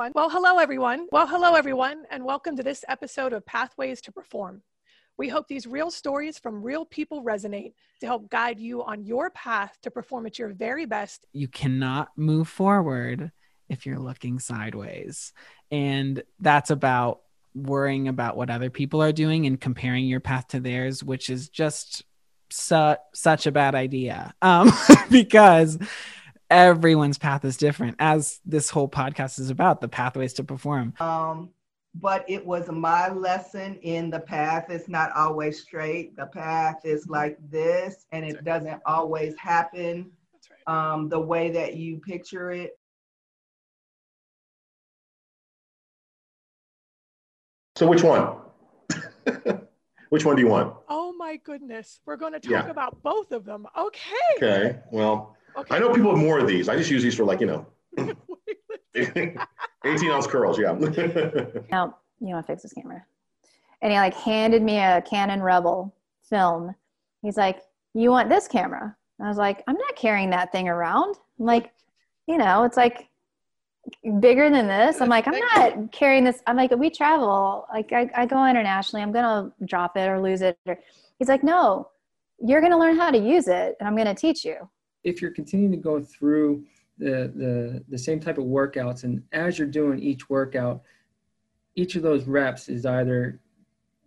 everyone. Well, hello, everyone. Well, hello, everyone, and welcome to this episode of Pathways to Perform. We hope these real stories from real people resonate to help guide you on your path to perform at your very best. You cannot move forward if you're looking sideways. And that's about worrying about what other people are doing and comparing your path to theirs, which is just su- such a bad idea. Um, because everyone's path is different, as this whole podcast is about the pathways to perform. Um, but it was my lesson in the path is not always straight. The path is like this, and it doesn't always happen um, the way that you picture it. So which one? which one do you want? Oh my goodness. We're going to talk Yeah. about both of them. Okay. Okay. Well, Okay. I know people have more of these. I just use these for like, you know, 18 ounce curls. Yeah. no, you want to fix this camera. And he like handed me a Canon Rebel film. He's like, you want this camera? I was like, I'm not carrying that thing around. I'm like, you know, it's like bigger than this. I'm like, I'm not carrying this. I'm like, we travel. Like I, I go internationally. I'm gonna drop it or lose it. He's like, no, you're gonna learn how to use it, and I'm gonna teach you. If you're continuing to go through the, the the same type of workouts and as you're doing each workout each of those reps is either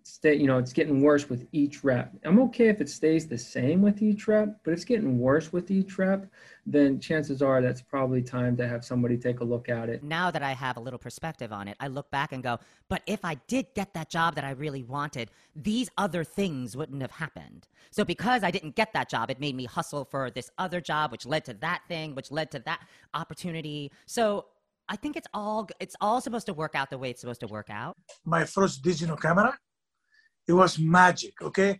stay you know it's getting worse with each rep i'm okay if it stays the same with each rep but it's getting worse with each rep then chances are that's probably time to have somebody take a look at it now that I have a little perspective on it, I look back and go, but if I did get that job that I really wanted, these other things wouldn't have happened. So because I didn't get that job, it made me hustle for this other job, which led to that thing, which led to that opportunity. So I think it's all it's all supposed to work out the way it's supposed to work out. my first digital camera, it was magic, okay?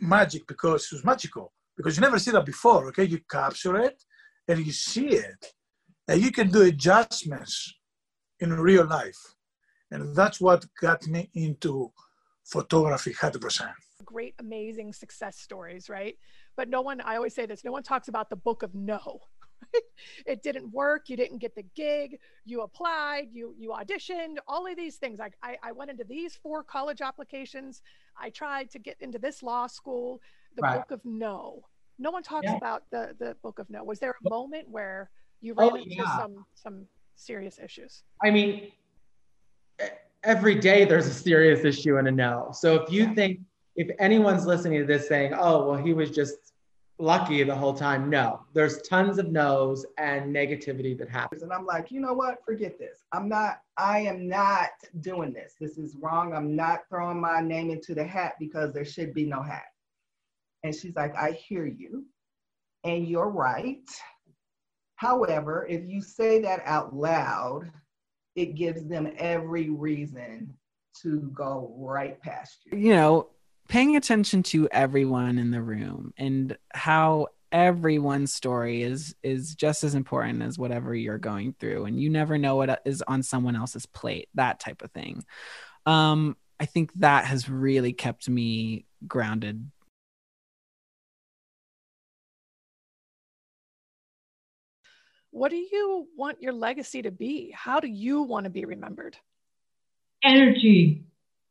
Magic because it was magical because you never see that before, okay? You capture it and you see it, and you can do adjustments in real life, and that's what got me into photography 100%. Great, amazing success stories, right? But no one, I always say this, no one talks about the book of no. It didn't work. You didn't get the gig. You applied. You you auditioned. All of these things. I, I I went into these four college applications. I tried to get into this law school. The Right. book of no. No one talks Yeah. about the the book of no. Was there a moment where you Oh, ran into yeah. some some serious issues? I mean, every day there's a serious issue and a no. So if you think, if anyone's listening to this saying, oh, well, he was just lucky the whole time, no. There's tons of no's and negativity that happens. And I'm like, you know what? Forget this. I'm not, I am not doing this. This is wrong. I'm not throwing my name into the hat because there should be no hat. And she's like, I hear you. And you're right. However, if you say that out loud, it gives them every reason to go right past you. you know, paying attention to everyone in the room and how everyone's story is is just as important as whatever you're going through and you never know what is on someone else's plate that type of thing um i think that has really kept me grounded What do you want your legacy to be? How do you want to be remembered? energy,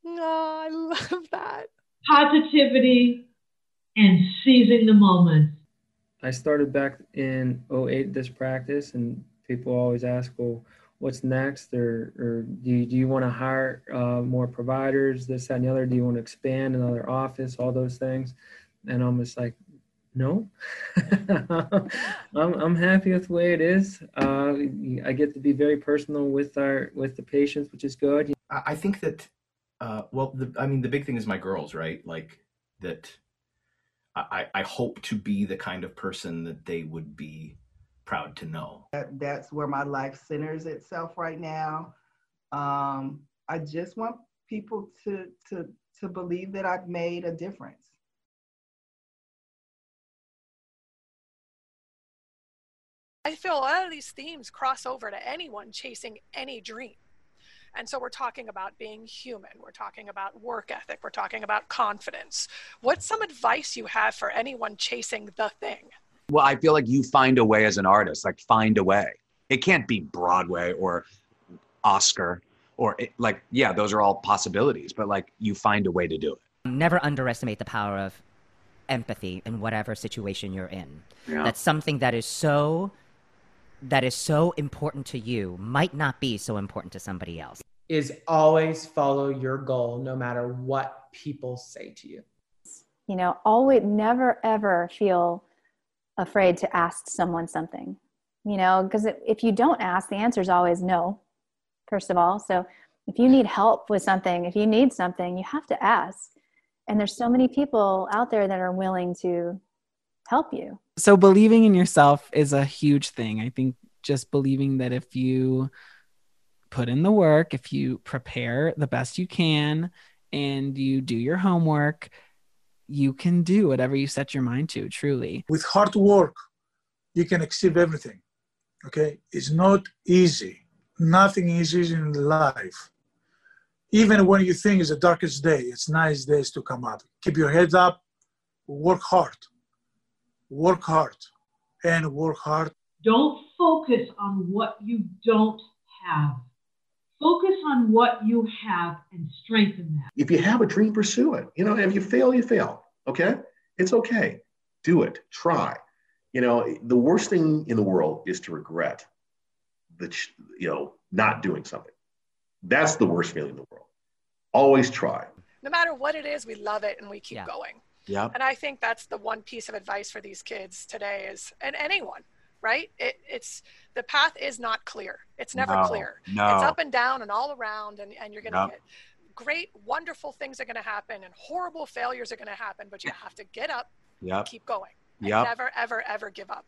Oh, I love that. Positivity, and seizing the moment. I started back in 08 this practice, and people always ask, well, what's next? Or, or do, you, do you want to hire uh, more providers, this, that, and the other? Do you want to expand another office, all those things? And I'm just like, no, I'm, I'm happy with the way it is. Uh, I get to be very personal with our with the patients, which is good. I I think that, uh, well, the, I mean, the big thing is my girls, right? Like that. I, I hope to be the kind of person that they would be proud to know. That, that's where my life centers itself right now. Um, I just want people to to to believe that I've made a difference. I feel a lot of these themes cross over to anyone chasing any dream. And so we're talking about being human. We're talking about work ethic. We're talking about confidence. What's some advice you have for anyone chasing the thing? Well, I feel like you find a way as an artist, like find a way. It can't be Broadway or Oscar or it, like yeah, those are all possibilities, but like you find a way to do it. Never underestimate the power of empathy in whatever situation you're in. Yeah. That's something that is so that is so important to you might not be so important to somebody else. Is always follow your goal no matter what people say to you. You know, always never ever feel afraid to ask someone something. You know, because if you don't ask, the answer is always no, first of all. So if you need help with something, if you need something, you have to ask. And there's so many people out there that are willing to help you. So believing in yourself is a huge thing. I think just believing that if you put in the work, if you prepare the best you can and you do your homework, you can do whatever you set your mind to, truly. With hard work, you can achieve everything. Okay? It's not easy. Nothing is easy in life. Even when you think it's the darkest day, it's nice days to come up. Keep your head up, work hard. Work hard and work hard. Don't focus on what you don't have. Focus on what you have and strengthen that. If you have a dream, pursue it. You know, if you fail, you fail. Okay? It's okay. Do it. Try. You know, the worst thing in the world is to regret the, you know, not doing something. That's the worst feeling in the world. Always try. No matter what it is, we love it and we keep Yeah. going. Yeah. And I think that's the one piece of advice for these kids today is, and anyone, right? It, it's the path is not clear. It's never no, clear. No. It's up and down and all around, and, and you're going to get great, wonderful things are going to happen, and horrible failures are going to happen. But you have to get up, yep. keep going, yep. never, ever, ever give up.